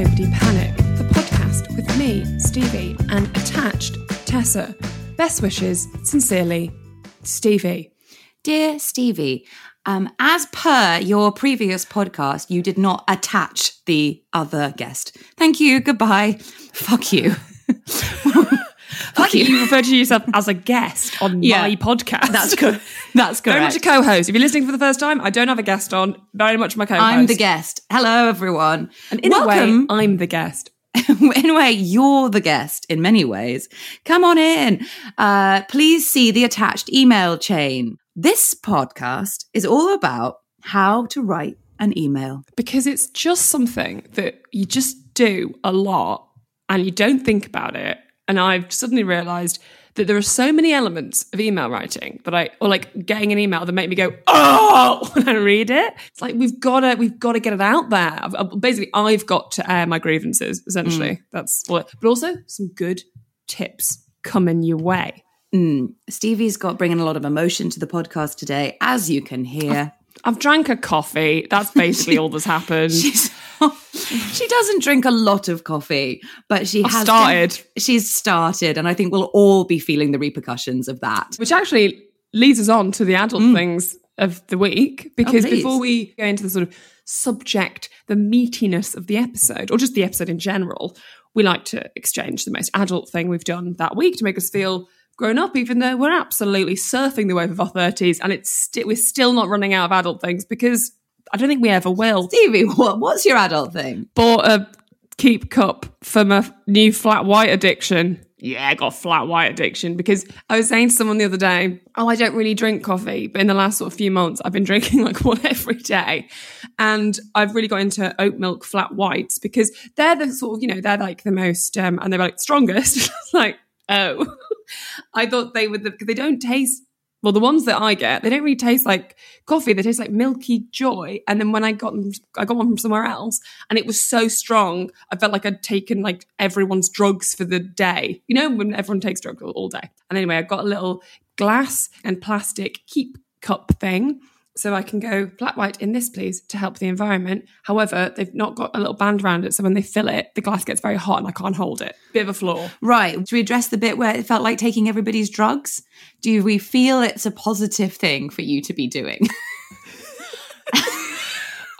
Nobody Panic, the podcast with me, Stevie, and attached Tessa. Best wishes, sincerely, Stevie. Dear Stevie, um, as per your previous podcast, you did not attach the other guest. Thank you. Goodbye. Fuck you. Fuck you. You refer to yourself as a guest on Yeah. my podcast. That's good. That's good. Very much a co-host. If you're listening for the first time, I don't have a guest on. Very much my co-host. I'm the guest. Hello, everyone. And in Welcome. a way, I'm the guest. in a way, you're the guest in many ways. Come on in. Uh, please see the attached email chain. This podcast is all about how to write an email. because it's just something that you just do a lot and you don't think about it. And I've suddenly realized that there are so many elements of email writing that I, or like getting an email that make me go, oh, when I read it. It's like, we've got to, we've got to get it out there. I've, basically, I've got to air my grievances, essentially. That's what, but also some good tips coming your way. Mm. Stevie's got bringing a lot of emotion to the podcast today, as you can hear. I've drank a coffee. That's basically all that's happened. She doesn't drink a lot of coffee, but she I've has started. she's started, and I think we'll all be feeling the repercussions of that. Which actually leads us on to the adult mm. things of the week, because oh, please. before we go into the sort of subject, the meatiness of the episode, or just the episode in general, we like to exchange the most adult thing we've done that week to make us feel grown up, even though we're absolutely surfing the wave of our 30s and it's sti- we're still not running out of adult things because I don't think we ever will. Stevie, what, what's your adult thing? Bought a keep cup for my new flat white addiction. Yeah, I got flat white addiction because I was saying to someone the other day, oh, I don't really drink coffee, but in the last sort of few months, I've been drinking like one every day. And I've really got into oat milk flat whites because they're the sort of, you know, they're like the most, um, and they're like strongest. Like, oh, I thought they would, because they don't taste well, the ones that I get, they don't really taste like coffee. They taste like milky joy. And then when I got them, I got one from somewhere else, and it was so strong. I felt like I'd taken like everyone's drugs for the day. You know, when everyone takes drugs all, all day. And anyway, I got a little glass and plastic keep cup thing. So I can go flat white in this, please, to help the environment. However, they've not got a little band around it. So when they fill it, the glass gets very hot and I can't hold it. Bit of a flaw. Right. Do we address the bit where it felt like taking everybody's drugs? Do we feel it's a positive thing for you to be doing?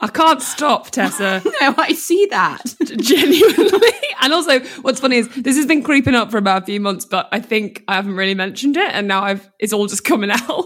I can't stop, Tessa. no, I see that. genuinely. and also, what's funny is this has been creeping up for about a few months, but I think I haven't really mentioned it, and now I've it's all just coming out.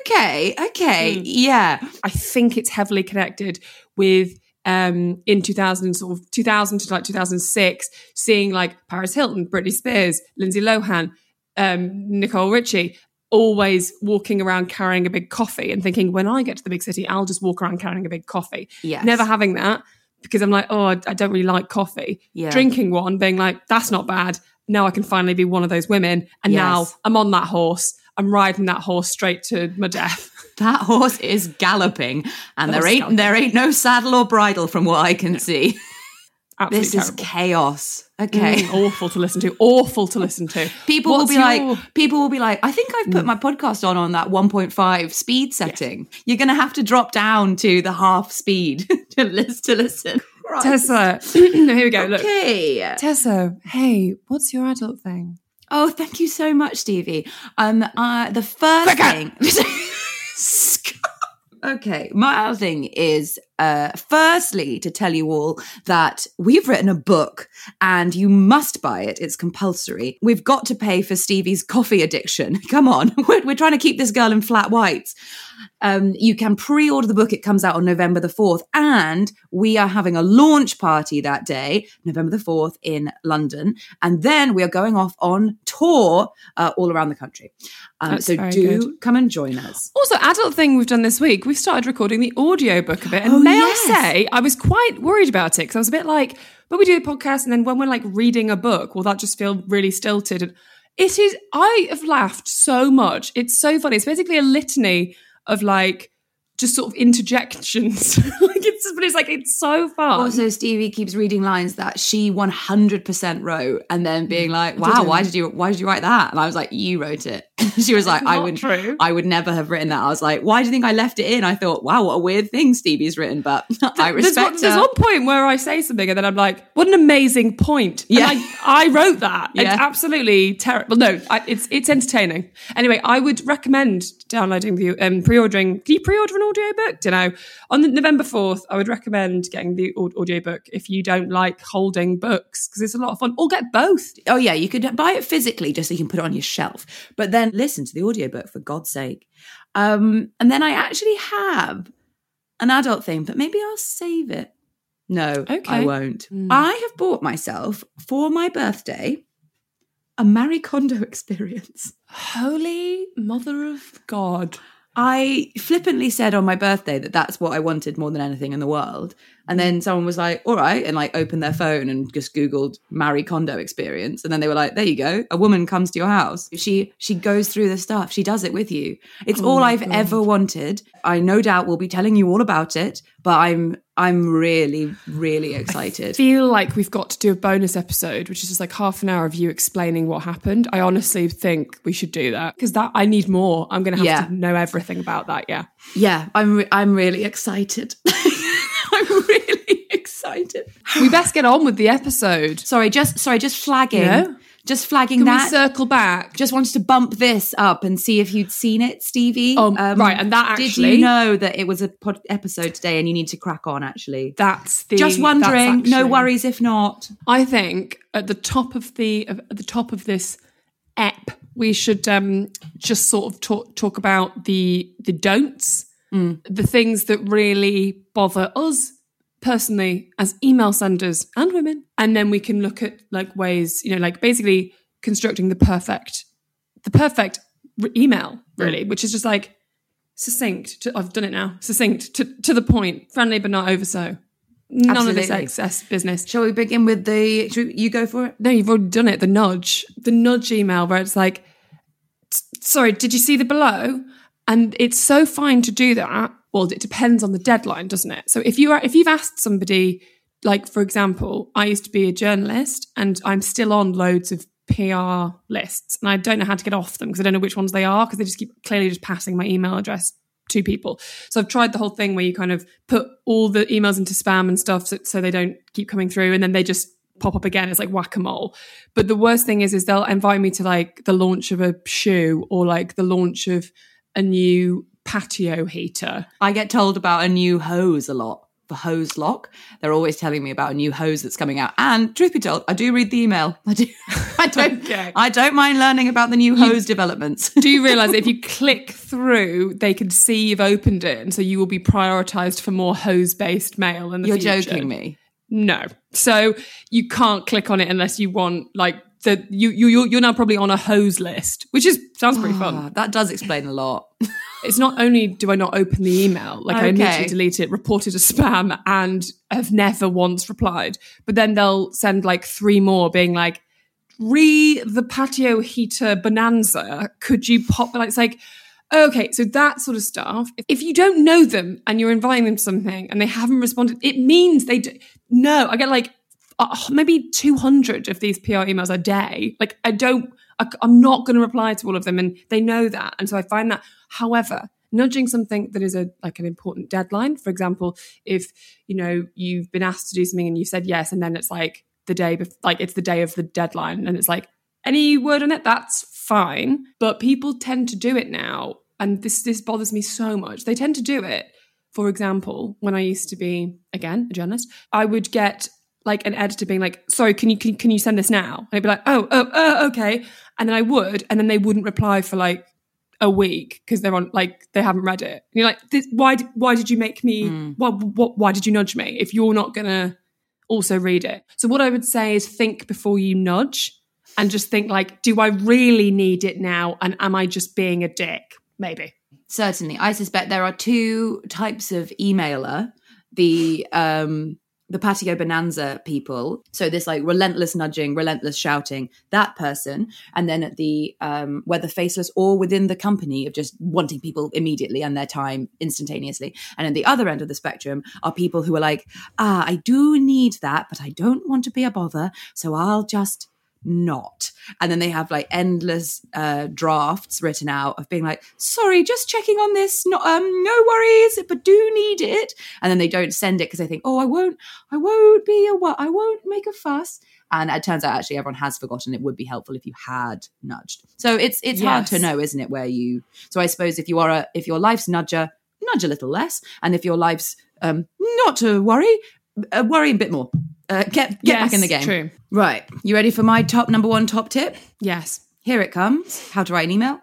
Okay, okay, yeah. I think it's heavily connected with um in 2000 sort of 2000 to like 2006 seeing like Paris Hilton, Britney Spears, Lindsay Lohan, um Nicole Richie always walking around carrying a big coffee and thinking when I get to the big city I'll just walk around carrying a big coffee. Yeah, Never having that because I'm like oh I, I don't really like coffee. Yeah. Drinking one being like that's not bad. Now I can finally be one of those women and now I'm on that horse. I'm riding that horse straight to my death. That horse is galloping, and That there ain't galloping. there ain't no saddle or bridle from what I can see. Absolutely This is chaos. Okay. Mm, awful to listen to. Awful to listen to. People What's will be your- like, people will be like, I think I've put my podcast on on that 1.5 speed setting. You're going to have to drop down to the half speed to listen. To listen. Christ. Tessa. here we go. Look. Okay. Tessa, hey, what's your adult thing? Oh, thank you so much, Stevie. Um, uh, the first thing. okay, my other thing is, uh, firstly, to tell you all that we've written a book and you must buy it. It's compulsory. We've got to pay for Stevie's coffee addiction. Come on, we're, we're trying to keep this girl in flat whites. Um, you can pre-order the book. It comes out on November the 4th. And we are having a launch party that day, November the 4th in London. And then we are going off on tour uh, all around the country. Um, so do good. come and join us. Also, adult thing we've done this week, we've started recording the audiobook of it. And Oh, may yes. I say, I was quite worried about it because I was a bit like, but we do the podcast and then when we're like reading a book, will that just feel really stilted? And it is, I have laughed so much. It's so funny. It's basically a litany of like, just sort of interjections. like it's, but it's like, it's so fun. Also, Stevie keeps reading lines that she 100% wrote and then being mm. like, wow, why did you, why did you write that? And I was like, you wrote it. she was like, I would, true. I would never have written that. I was like, why do you think I left it in? I thought, wow, what a weird thing Stevie's written, but I there's respect one, there's her. one point where I say something and then I'm like, what an amazing point. And Yeah. I, I wrote that. Yeah. It's absolutely terrible. No, I, it's it's entertaining. Anyway, I would recommend downloading the um, pre-ordering. Can you pre-order an audiobook? Don't know. On the November 4th, I would recommend getting the au- audiobook if you don't like holding books because it's a lot of fun. Or get both. Oh yeah, you could buy it physically just so you can put it on your shelf, but then listen to the audiobook for God's sake. Um, and then I actually have an adult thing, but maybe I'll save it. No, okay. I won't. I have bought myself for my birthday a Marie Kondo experience. Holy mother of God. I flippantly said on my birthday that that's what I wanted more than anything in the world. And then someone was like, all right, and like opened their phone and just Googled Marie Kondo experience. And then they were like, there you go. A woman comes to your house. She she goes through the stuff. She does it with you. It's Oh all I've God. ever wanted. I no doubt will be telling you all about it, but I'm I'm really, really excited. I feel like we've got to do a bonus episode, which is just like half an hour of you explaining what happened. I honestly think we should do that because that I need more. I'm going to have Yeah. to know everything about that. Yeah. yeah, I'm re- I'm really excited. I'm really excited. We best get on with the episode. Sorry, just sorry, just flagging. Just flagging Can that. we circle back? just wanted to bump this up and see if you'd seen it, Stevie. Oh, right, and that actually. did you know that it was a pod episode today and you need to crack on? Actually, That's the just wondering. no worries if not. I think at the top of the at the top of this ep, we should um, just sort of talk talk about the the don'ts, Mm. the things that really bother us personally as email senders and women, and then we can look at like ways, you know, like basically constructing the perfect the perfect re- email, really, which is just like succinct. To, I've done it now. Succinct to to the point, friendly but not over so. None of this excess business. Shall we begin with the? Should you go for it? No, you've already done it. The nudge, the nudge email where it's like, "S- sorry, did you see the below? And it's so fine to do that. Well, it depends on the deadline, doesn't it? So if you are, if you've asked somebody, like for example, I used to be a journalist and I'm still on loads of PR lists and I don't know how to get off them because I don't know which ones they are because they just keep clearly just passing my email address to people. So I've tried the whole thing where you kind of put all the emails into spam and stuff so, so they don't keep coming through and then they just pop up again. It's like whack a mole. But the worst thing is, is they'll invite me to like the launch of a shoe or like the launch of a new patio heater. I get told about a new hose a lot. For Hozelock, they're always telling me about a new hose that's coming out. And truth be told, I do read the email. I do. I don't. Okay. I don't mind learning about the new hose developments. Do you realize if you click through, they can see you've opened it, and so you will be prioritized for more hose-based mail in the You're future? joking me. No. So you can't click on it unless you want like the you you you're, you're now probably on a hose list, which is sounds pretty Ah, fun. that does explain a lot. It's not only do I not open the email, like I immediately Okay. delete it, report it as spam, and have never once replied, but then they'll send like three more being like, re the patio heater bonanza. Could you pop like it's like Okay, so that sort of stuff. If- If you don't know them and you're inviting them to something and they haven't responded, it means they do. No, I get like uh, maybe 200 of these PR emails a day. Like, I don't, I, I'm not going to reply to all of them and they know that. And so I find that, however, nudging something that is a like an important deadline. For example, if you know you've been asked to do something and you said yes, and then it's like the day, bef- like it's the day of the deadline, and it's like any word on it, that's fine. But people tend to do it now, and this this bothers me so much. They tend to do it. For example, when I used to be again a journalist, I would get like an editor being like, "Sorry, can you can, can you send this now?" And I'd be like, "Oh, oh, oh, okay," and then I would, and then they wouldn't reply for like a week because they're on like they haven't read it. And you're like, this, why? did- Why did you make me? Why, what, why did you nudge me if you're not gonna also read it? So what I would say is think before you nudge, and just think like, do I really need it now? And am I just being a dick? Maybe. Certainly. I suspect there are two types of emailer. The um the patio bonanza people. So this like relentless nudging, relentless shouting, that person. And then at the um whether faceless or within the company of just wanting people immediately and their time instantaneously. And at the other end of the spectrum are people who are like, ah, I do need that, but I don't want to be a bother, so I'll just not. And then they have like endless uh, drafts written out of being like, sorry, just checking on this. Not, um, no worries, but do need it. And then they don't send it because they think, oh, I won't, I won't be a what, I won't make a fuss. And it turns out actually everyone has forgotten. It would be helpful if you had nudged. So it's it's hard to know, isn't it? Where you. So I suppose if you are a if your life's nudger, nudge a little less, and if your life's um not to worry, uh, worry a bit more. Uh, get get back in the game. True. Right. You ready for my top number one top tip? Yes. Here it comes. How to write an email.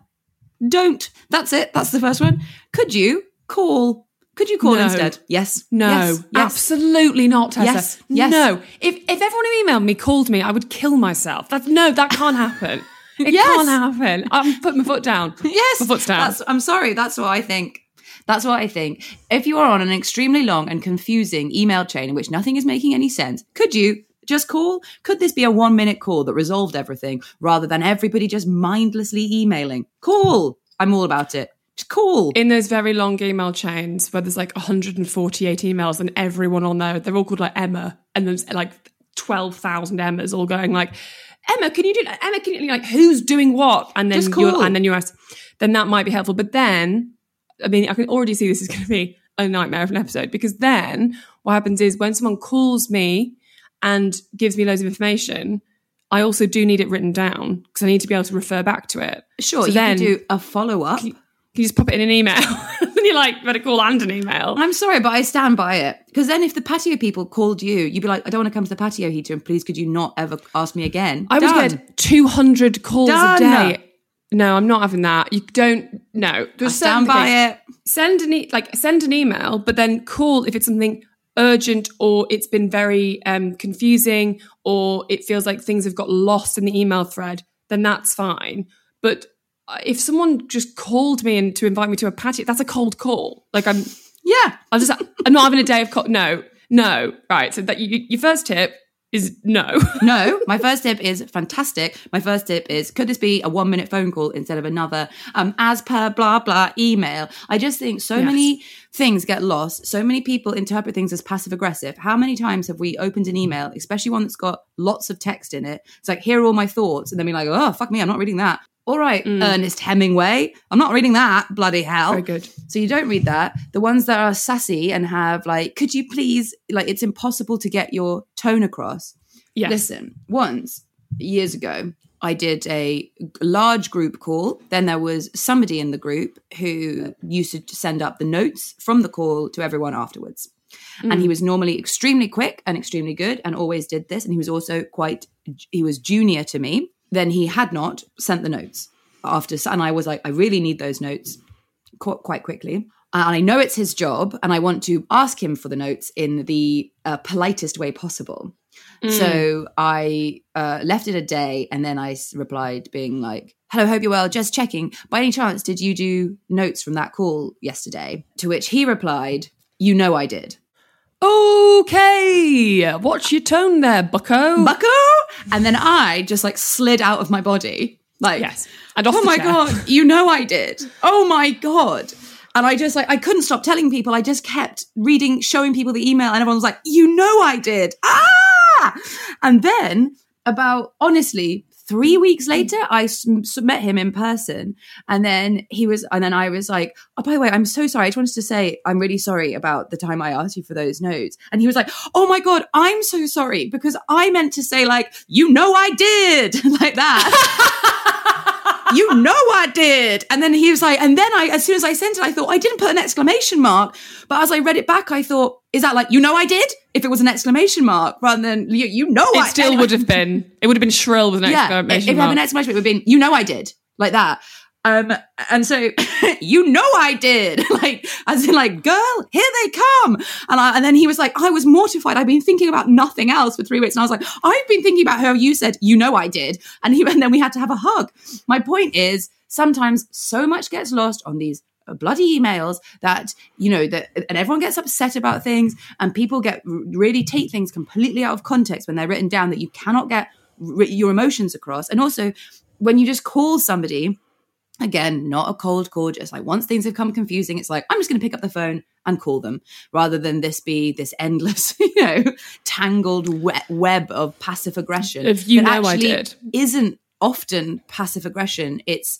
Don't. That's it. That's the first one. Could you call? Could you call No. instead? Yes. No, Yes. Absolutely not, Tessa. Yes, yes. No. If if everyone who emailed me called me, I would kill myself. That's no, that can't happen. It Yes. can't happen. I'm putting my foot down. Yes. My foot's down. That's, I'm sorry. That's what I think. That's what I think. If you are on an extremely long and confusing email chain in which nothing is making any sense, could you just call? Could this be a one minute call that resolved everything rather than everybody just mindlessly emailing? Call. I'm all about it. Just call. in those very long email chains where there's like 148 emails and everyone on there, they're all called like Emma, and there's like 12,000 Emmas all going like, Emma, can you do Emma? Can you like who's doing what? And then call. and then you ask, then that might be helpful. But then, I mean, I can already see this is going to be a nightmare of an episode because then what happens is when someone calls me and gives me loads of information, I also do need it written down because I need to be able to refer back to it. sure, So you then- could do a follow up. Can you just pop it in an email? and you're like, better call and an email. I'm sorry, but I stand by it. Because then if the patio people called you, you'd be like, I don't want to come to the patio heater and please could you not ever ask me again? I would get 200 calls Done. a day. No, I'm not having that. You don't. No, I stand by it. Send an e- like send an email, but then call if it's something urgent or it's been very um, confusing or it feels like things have got lost in the email thread. Then that's fine. But uh, if someone just called me and to invite me to a patio, that's a cold call. Like I'm, Yeah. I'll just, I'm not having a day of call. No, no, right. So that you, your first tip is no. No, my first tip is fantastic. My first tip is could this be a one minute phone call instead of another um as per blah blah email? I just think so Yes. many things get lost. So many people interpret things as passive aggressive. How many times have we opened an email, especially one that's got lots of text in it? It's like, here are all my thoughts. And then be like, oh, fuck me, I'm not reading that. All right, mm. Ernest Hemingway. I'm not reading that, bloody hell. Very good. So you don't read that. The ones that are sassy and have like, could you please, like, it's impossible to get your tone across. Yes. Listen, once years ago, I did a large group call. Then there was somebody in the group who used to send up the notes from the call to everyone afterwards. And he mm. was normally extremely quick and extremely good and always did this. And he was also quite, he was junior to me. Then he had not sent the notes after. And I was like, I really need those notes quite quickly. And I know it's his job, and I want to ask him for the notes in the uh, politest way possible. So I uh, left it a day, and then I replied, being like, "Hello, hope you're well. Just checking. By any chance, did you do notes from that call yesterday?" To which he replied, "You know I did." Okay, watch your tone there, Bucko. Bucko, and then I just like slid out of my body, like Yes. And oh my chair. god, you know I did. Oh my god. And I just like I couldn't stop telling people. I just kept reading, showing people the email, and everyone was like, "You know I did." Ah! And then about honestly Three mm. weeks mm. later, I met him in person. And then he was, and then I was like, oh, by the way, I'm so sorry. I just wanted to say, I'm really sorry about the time I asked you for those notes. And he was like, oh my God, I'm so sorry because I meant to say, like, you know, I did like that. you know I did. And then he was like, and then I, as soon as I sent it, I thought I didn't put an exclamation mark. But as I read it back, I thought, is that like, you know I did? If it was an exclamation mark rather than, you, you know It I still would have been. It would have been shrill with an Yeah. If exclamation if I have mark. an exclamation, mark, it would have been, you know I did. Like that. Um, and so, you know I did. like, as in like, girl, here they come. And I, and then he was like, I was mortified. I've been thinking about nothing else for three weeks. And I was like, I've been thinking about how you said, you know I did. And he, and then we had to have a hug. My point is, sometimes so much gets lost on these bloody emails that you know that and everyone gets upset about things and people get really take things completely out of context when they're written down that you cannot get your emotions across and also when you just call somebody again not a cold call just like once things have come confusing it's like i'm just going to pick up the phone and call them rather than this be this endless you know tangled web of passive aggression If you know I did. isn't often passive aggression. It's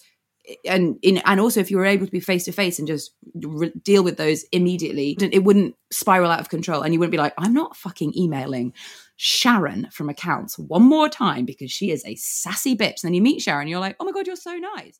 and in and also if you were able to be face to face and just re- deal with those immediately it wouldn't spiral out of control and you wouldn't be like i'm not fucking emailing sharon from accounts one more time because she is a sassy bitch. And then you meet sharon you're like oh my god you're so nice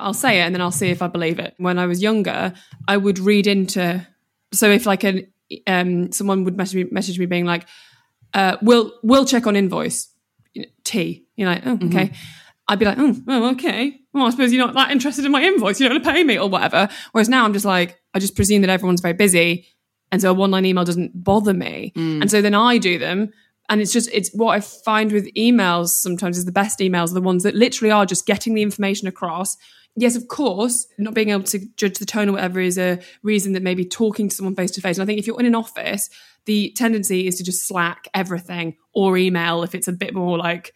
I'll say it and then I'll see if I believe it. When I was younger, I would read into so if like an um someone would message me message me being like, uh, we'll we'll check on invoice you know, T. You're like, oh, okay. I'd be like, oh, oh, okay. Well, I suppose you're not that interested in my invoice. You don't want to pay me or whatever. Whereas now I'm just like, I just presume that everyone's very busy. And so a one line email doesn't bother me. And so then I do them. And it's just, it's what I find with emails sometimes is the best emails are the ones that literally are just getting the information across. Yes, of course, not being able to judge the tone or whatever is a reason that maybe talking to someone face to face. And I think if you're in an office, the tendency is to just slack everything or email if it's a bit more like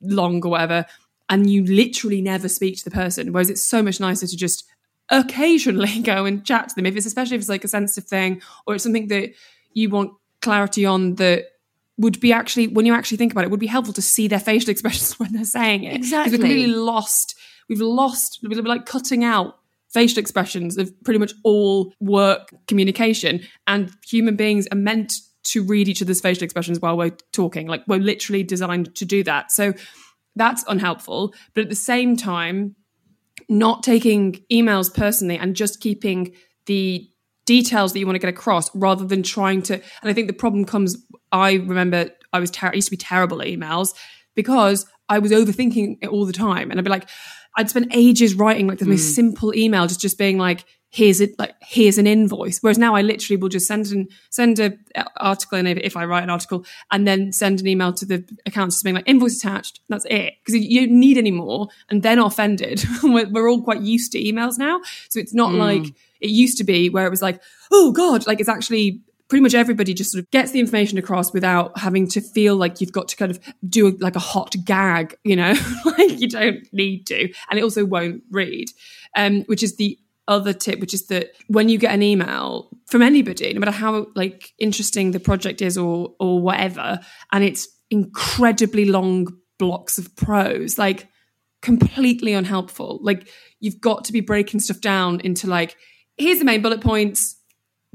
long or whatever. And you literally never speak to the person. Whereas it's so much nicer to just occasionally go and chat to them. If it's especially if it's like a sensitive thing or it's something that you want clarity on that would be actually when you actually think about it would be helpful to see their facial expressions when they're saying it. Exactly. we've completely lost we've lost we're like cutting out facial expressions of pretty much all work communication and human beings are meant to read each other's facial expressions while we're talking. Like we're literally designed to do that. So that's unhelpful. But at the same time not taking emails personally and just keeping the details that you want to get across rather than trying to and i think the problem comes i remember i was ter- I used to be terrible at emails because i was overthinking it all the time. And i'd be like i'd spend ages writing like the most hmm. simple email just just being like here's it like here's an invoice. Whereas now i literally will just send an send a article in if, i write an article and then send an email to the accounts just being like invoice attached. That's it. Because you don't need any more and they're offended. We're, we're all quite used to emails now. So it's not hmm. like it used to be where it was like oh god like it's actually pretty much everybody just sort of gets the information across without having to feel like you've got to kind of do a, like a hot gag you know? Like you don't need to. And it also won't read. Um which is the other tip which is that when you get an email from anybody no matter how like interesting the project is or or whatever and it's incredibly long blocks of prose like completely unhelpful. Like you've got to be breaking stuff down into like here's the main bullet points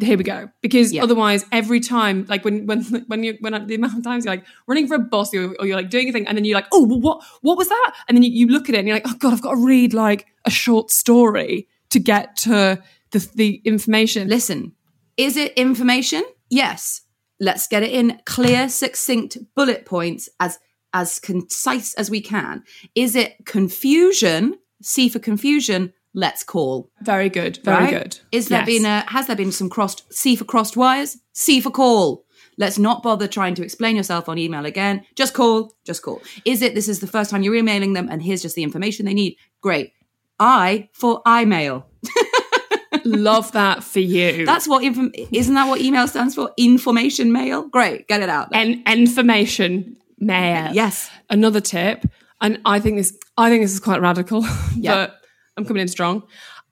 here we go because Yeah. otherwise every time like when when when you when the amount of times you're like running for a bus or, or you're like doing a thing and then you're like oh well, what what was that and then you, you look at it and you're like oh god i've got to read like a short story to get to the the information Listen, is it information? Yes. Let's get it in clear, succinct bullet points as as concise as we can. Is it confusion? C for confusion. Let's call. very good very right? good Is there Yes. been a has there been some crossed C for crossed wires? C for call. Let's not bother trying to explain yourself on email again. Just call, just call. Is it this is the first time you're emailing them and here's just the information they need? Great. I for iMail. love that for you That's what inform- isn't that what email stands for? Information mail. Great, get it out. En- information mail. yes, another tip, and I think this I think this is quite radical, Yeah. I'm coming in strong.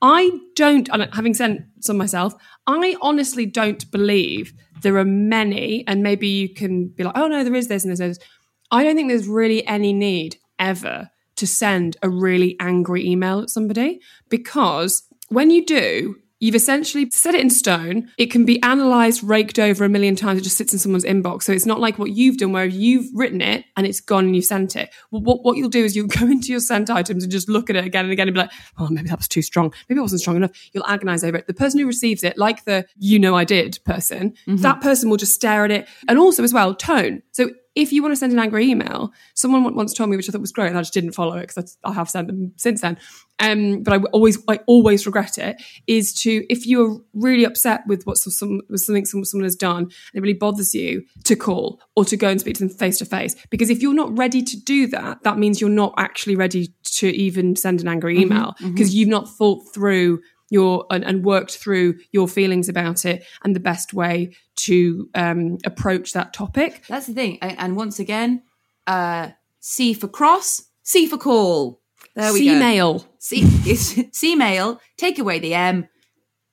I don't, having sent some myself, I honestly don't believe there are many, and maybe you can be like, oh no, there is this and there's this. I don't think there's really any need ever to send a really angry email at somebody because when you do, you've essentially set it in stone. It can be analyzed, raked over a million times. It just sits in someone's inbox. So it's not like what you've done where you've written it and it's gone and you sent it. Well, what, what you'll do is you'll go into your sent items and just look at it again and again and be like, oh, maybe that was too strong. Maybe it wasn't strong enough. You'll agonize over it. The person who receives it, like the you know I did person, mm-hmm. that person will just stare at it. And also as well, tone. So if you want to send an angry email, someone once told me, which I thought was great, and I just didn't follow it because I have sent them since then. Um, but I always, I always regret it. Is to if you're really upset with what some with something someone has done, and it really bothers you, to call or to go and speak to them face to face. Because if you're not ready to do that, that means you're not actually ready to even send an angry email because you've not thought through your and, and worked through your feelings about it and the best way to um, approach that topic. that's the thing. A- And once again, uh, C for cross, C for call. There we go. Email. C, C mail. Take away the M.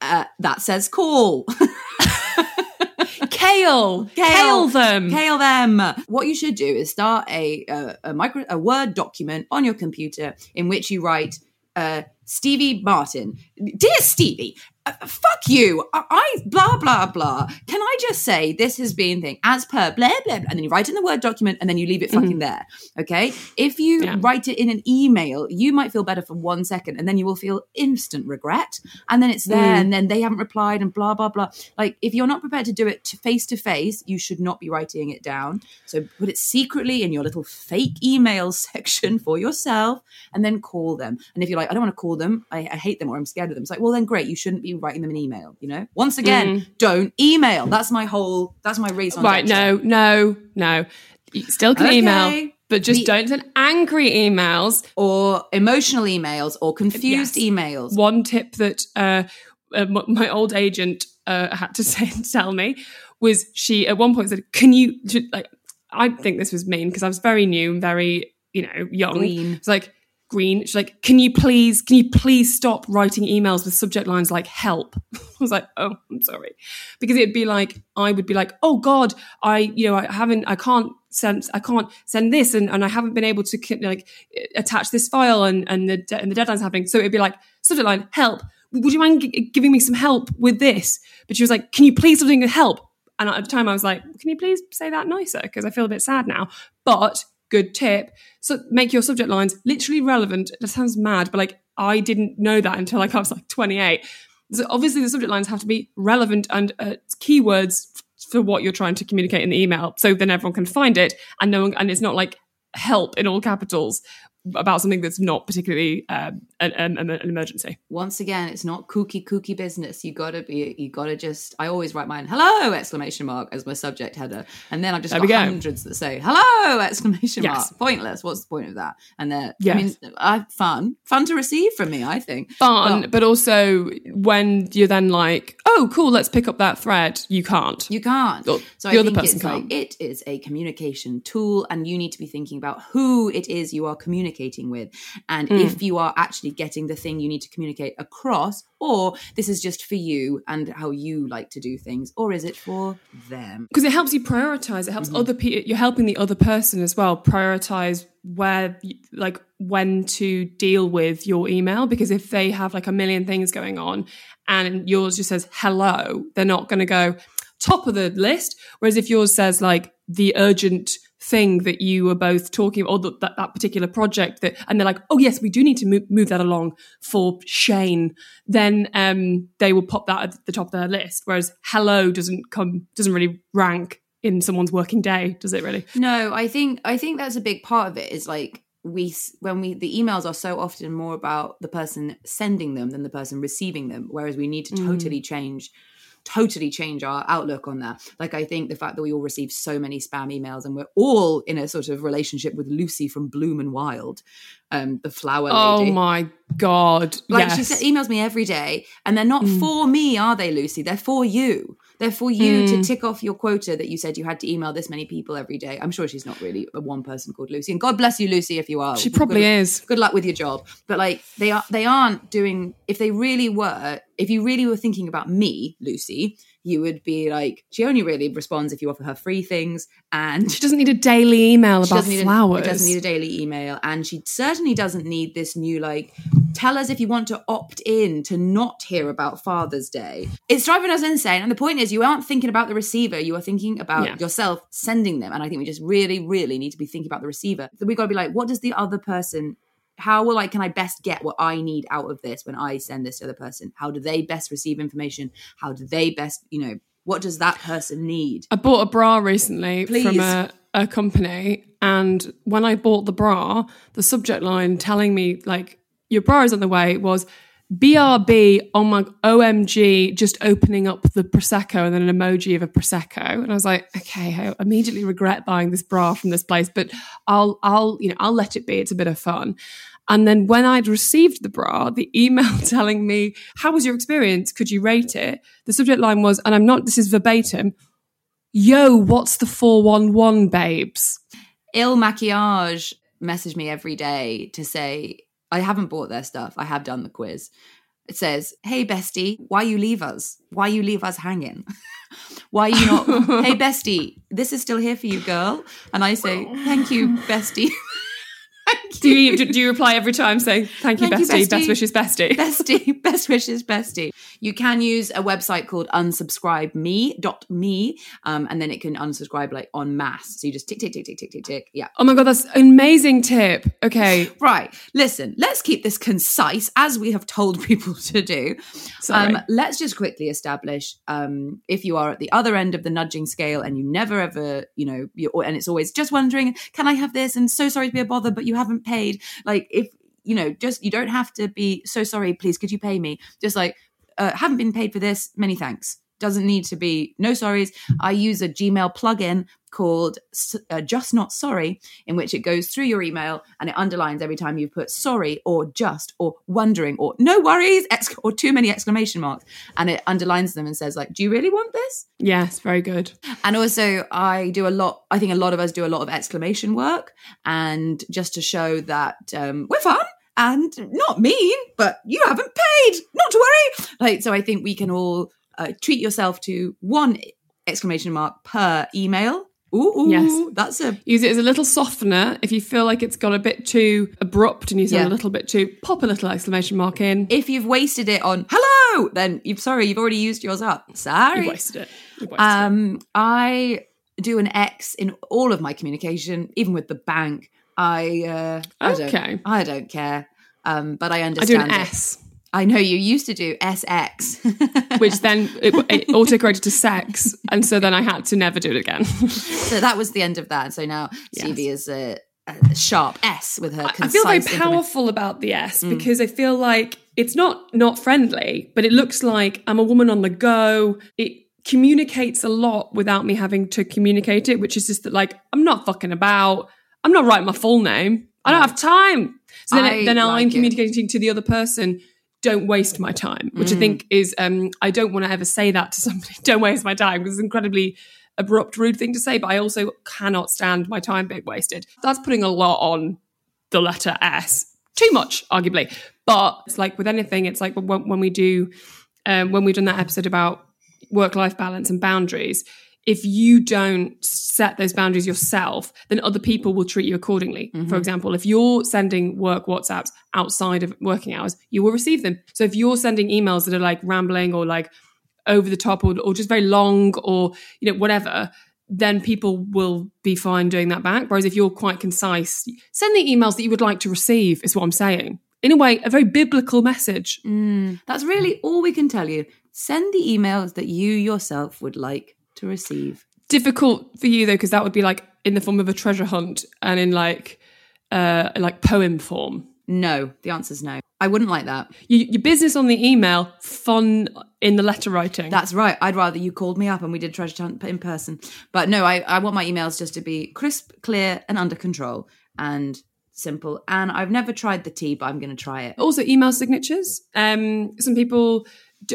Uh, that says call. Kale. Kale them. Kale them. What you should do is start a a, a micro a Word document on your computer in which you write uh, Stevie Martin, dear Stevie. Uh, fuck you. I, I blah blah blah. Can I just say this has been thing as per blah blah blah, and then you write it in the Word document and then you leave it fucking there. Okay. If you Yeah. write it in an email, you might feel better for one second, and then you will feel instant regret, and then it's there, and then they haven't replied, and blah blah blah. Like if you're not prepared to do it face to face, you should not be writing it down. So put it secretly in your little fake email section for yourself, and then call them. And if you're like, I don't want to call them, I, I hate them, or I'm scared of them, it's like, well then great, you shouldn't be writing them an email. You know. Once again, don't email. That's my whole. That's my reason. Right, no, no, no. You still can Okay. email, but just The- don't send angry emails. Or emotional emails or confused Yes. emails. One tip that uh, uh, my old agent uh, had to say and tell me was she at one point said, "Can you like?" I think this was mean because I was very new and very you know young. Green. It's like green. She's like, "Can you please? Can you please stop writing emails with subject lines like help?" I was like, "Oh, I'm sorry," because it'd be like I would be like, "Oh God, I you know I haven't I can't." Send, I can't send this and, and I haven't been able to like attach this file and, and the de- and the deadline's happening. So it'd be like subject line help. Would you mind g- giving me some help with this? But she was like, can you please something help? And at the time I was like, can you please say that nicer? Because I feel a bit sad now. But good tip. So make your subject lines literally relevant. That sounds mad, but like I didn't know that until like I was like 28. So obviously the subject lines have to be relevant and uh, keywords for what you're trying to communicate in the email. So then everyone can find it and no one, and it's not like help in all capitals about something that's not particularly um, an, an, an emergency. once again, it's not kooky kooky business. You gotta be, you gotta just. I always write mine "hello!" exclamation mark as my subject header, and then I've just There got hundreds that say "hello!" exclamation Yes. mark. Pointless. What's the point of that? And they're, I mean, I fun, fun to receive from me. I think Fun, Well, but also when you're then like, oh, cool, let's pick up that thread, you can't. You can't. So the I other think person it's can't. it is a communication tool, and you need to be thinking about who it is you are communicating with, and Mm. if you are actually getting the thing you need to communicate across, or this is just for you and how you like to do things, or is it for them? because it helps you prioritize it helps Mm-hmm. other people you're helping the other person as well prioritize where like when to deal with your email because if they have like a million things going on and yours just says hello they're not going to go top of the list whereas if yours says like the urgent thing that you were both talking about, or the, that, that particular project that, and they're like, oh yes, we do need to move, move that along for Shane, then um, they will pop that at the top of their list. Whereas hello doesn't come, doesn't really rank in someone's working day, does it really? No, I think I think that's a big part of it. Is like we when we the emails are so often more about the person sending them than the person receiving them, whereas we need to totally change totally change our outlook on that. Like I think the fact that we all receive so many spam emails and we're all in a sort of relationship with Lucy from Bloom and Wild, um, the flower lady. Oh my God. Like yes. she said, emails me every day, and they're not for me, are they, Lucy? They're for you. They're for you to tick off your quota that you said you had to email this many people every day. I'm sure she's not really a one person called Lucy, and God bless you, Lucy, if you are. She probably good, is. Good luck with your job, but like they are, they aren't doing. If they really were, if you really were thinking about me, Lucy, you would be like, she only really responds if you offer her free things, and She doesn't need a daily email she about flowers. It doesn't need a daily email, and she certainly doesn't need this new like. Tell us if you want to opt in to not hear about Father's Day. It's driving us insane, and the point is, you aren't thinking about the receiver; you are thinking about Yeah. yourself sending them. And I think we just really, really need to be thinking about the receiver. So we've got to be like, what does the other person? How will I can I best get what I need out of this when I send this to the other person? How do they best receive information? How do they best, you know, what does that person need? I bought a bra recently Please. from a, a company, and when I bought the bra, the subject line telling me like your bra is on the way was BRB on my OMG, just opening up the prosecco and then an emoji of a prosecco, and I was like, okay, I immediately regret buying this bra from this place, but I'll I'll you know I'll let it be. It's a bit of fun. And then when I'd received the bra, the email telling me, How was your experience? Could you rate it? The subject line was, and I'm not, this is verbatim, Yo, what's the 411, babes? Il Makiage message me every day to say, I haven't bought their stuff. I have done the quiz. It says, Hey, bestie, why you leave us? Why you leave us hanging? why you not? hey, bestie, this is still here for you, girl. And I say, Thank you, bestie. Do you, do you reply every time saying, Thank you, Thank you, bestie, bestie. best wishes, bestie? bestie, best wishes, bestie. You can use a website called unsubscribeme.me, um, and then it can unsubscribe like en masse. So you just tick, tick, tick, tick, tick, tick, tick. Yeah. Oh my God, that's an amazing tip. Okay. Right. Listen, let's keep this concise as we have told people to do. Um, let's just quickly establish um, if you are at the other end of the nudging scale and you never ever, you know, you and it's always just wondering, can I have this? And so sorry to be a bother, but you haven't paid. Like, if, you know, just you don't have to be so sorry, please, could you pay me? Just like, uh, haven't been paid for this, many thanks. Doesn't need to be no sorries. I use a Gmail plugin called uh, Just Not Sorry, in which it goes through your email and it underlines every time you put sorry or just or wondering or no worries ex- or too many exclamation marks. And it underlines them and says, like, do you really want this? Yes, very good. And also, I do a lot, I think a lot of us do a lot of exclamation work. And just to show that um, we're fun and not mean, but you haven't paid, not to worry. Like, so I think we can all uh, treat yourself to one exclamation mark per email. Ooh, ooh Yes. that's a Use it as a little softener. If you feel like it's got a bit too abrupt and you sound Yeah. a little bit too, pop a little exclamation mark in. if you've wasted it on hello, then you've sorry, you've already used yours up. Sorry. You've wasted it. You've wasted it. Um, I do an X in all of my communication, even with the bank. I uh, I Okay. don't I don't care. Um, but I understand. I do an it. S. I know you used to do SX, which then it, it autocorrected to sex, and so then I had to never do it again. so that was the end of that. So now Yes. Stevie is a, a sharp S with her. I feel very powerful about the S mm. because I feel like it's not not friendly, but it looks like I'm a woman on the go. It communicates a lot without me having to communicate it, which is just that like I'm not fucking about. I'm not writing my full name. I don't have time. So then, I then like I'm it. communicating to the other person. Don't waste my time, which Mm. I think is um, I don't want to ever say that to somebody. Don't waste my time because it's an incredibly abrupt, rude thing to say. But I also cannot stand my time being wasted. That's putting a lot on the letter S. Too much, arguably. But it's like with anything, it's like when, when we do, um, when we've done that episode about work life balance and boundaries, if you don't set those boundaries yourself, then other people will treat you accordingly. Mm-hmm. For example, if you're sending work WhatsApps outside of working hours, you will receive them. So if you're sending emails that are like rambling or like over the top or, or just very long or you know whatever, then people will be fine doing that back. Whereas if you're quite concise, send the emails that you would like to receive. Is what I'm saying. In a way, a very biblical message. Mm, that's really all we can tell you. Send the emails that you yourself would like to receive. difficult for you though because that would be like in the form of a treasure hunt and in like uh like poem form No, the answer's no. I wouldn't like that. you, your business on the email fun in the letter writing That's right. I'd rather you called me up and we did treasure hunt in person. But no, I, I want my emails just to be crisp, clear, and under control and simple. And I've never tried the tea, but I'm going to try it. also email signatures um some people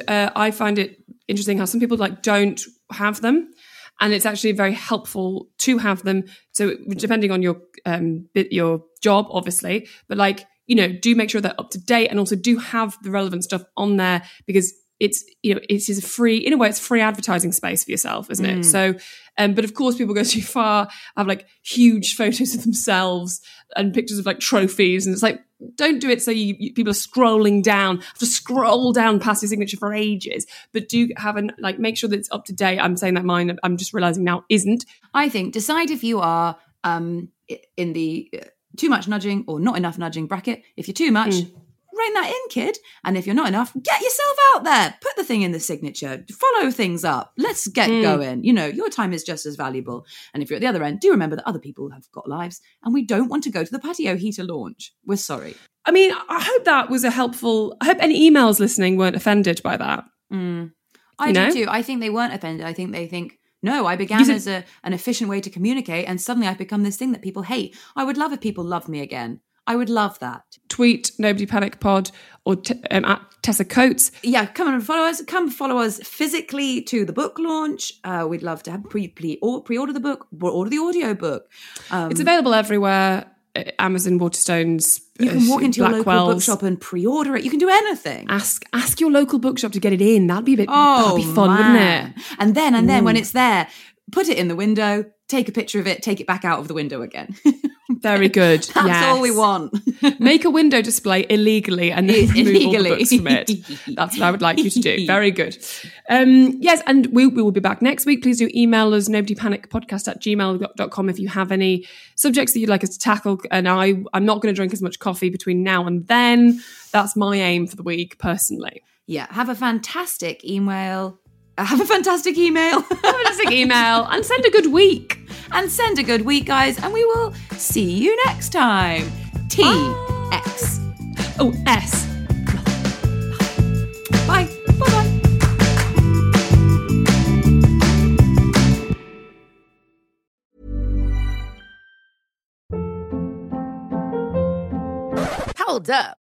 uh, i find it interesting how some people like don't have them. And it's actually very helpful to have them. So depending on your um bit your job obviously but like you know do make sure they're up to date and also do have the relevant stuff on there because it's you know it is a free in a way it's free advertising space for yourself isn't it? So um but of course people go too far have like huge photos of themselves and pictures of like trophies and it's like don't do it so you, you people are scrolling down. Have to scroll down past your signature for ages. But do have an like make sure that it's up to date. I'm saying that mine i'm just realizing now isn't. I think decide if you are um, in the uh, too much nudging or not enough nudging bracket. If you're too much, rein that in, kid. And if you're not enough, get yourself out there. Put the thing in the signature. Follow things up. Let's get hmm. going. You know, your time is just as valuable. And if you're at the other end, do remember that other people have got lives and we don't want to go to the patio heater launch. We're sorry. i mean i hope that was a helpful i hope any emails listening weren't offended by that hmm. I You do know? too. I think they weren't offended. I think they think, no, I began said- as a, an efficient way to communicate, and suddenly I've become this thing that people hate. I would love if people loved me again. I would love that. tweet nobody panic pod or t- um, at tessa coates Yeah, come and follow us. Come follow us physically to the book launch. Uh, we'd love to have pre pre order the book or order the audio book. Um, it's available everywhere uh, amazon waterstones you can walk into your local Blackwells. bookshop and pre-order it. You can do anything. ask ask your local bookshop to get it in that'd be a bit Oh, that'd be fun man. wouldn't it And then, and then when it's there, put it in the window, take a picture of it, take it back out of the window again. very good That's yes. all we want. make a window display illegally and then remove all the Illegally. books from it. That's what I would like you to do. Very good. Um, yes, and we, we will be back next week. Please do email us nobodypanicpodcast at gmail.com if you have any subjects that you'd like us to tackle. And I, I'm not going to drink as much coffee between now and then. That's my aim for the week, personally. yeah, have a fantastic email. Have a fantastic email. Fantastic email and send a good week. and send a good week, guys, and we will see you next time. T X. Oh, S. Bye. Bye bye. Hold up.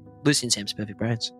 And Sam's Perfect Brains.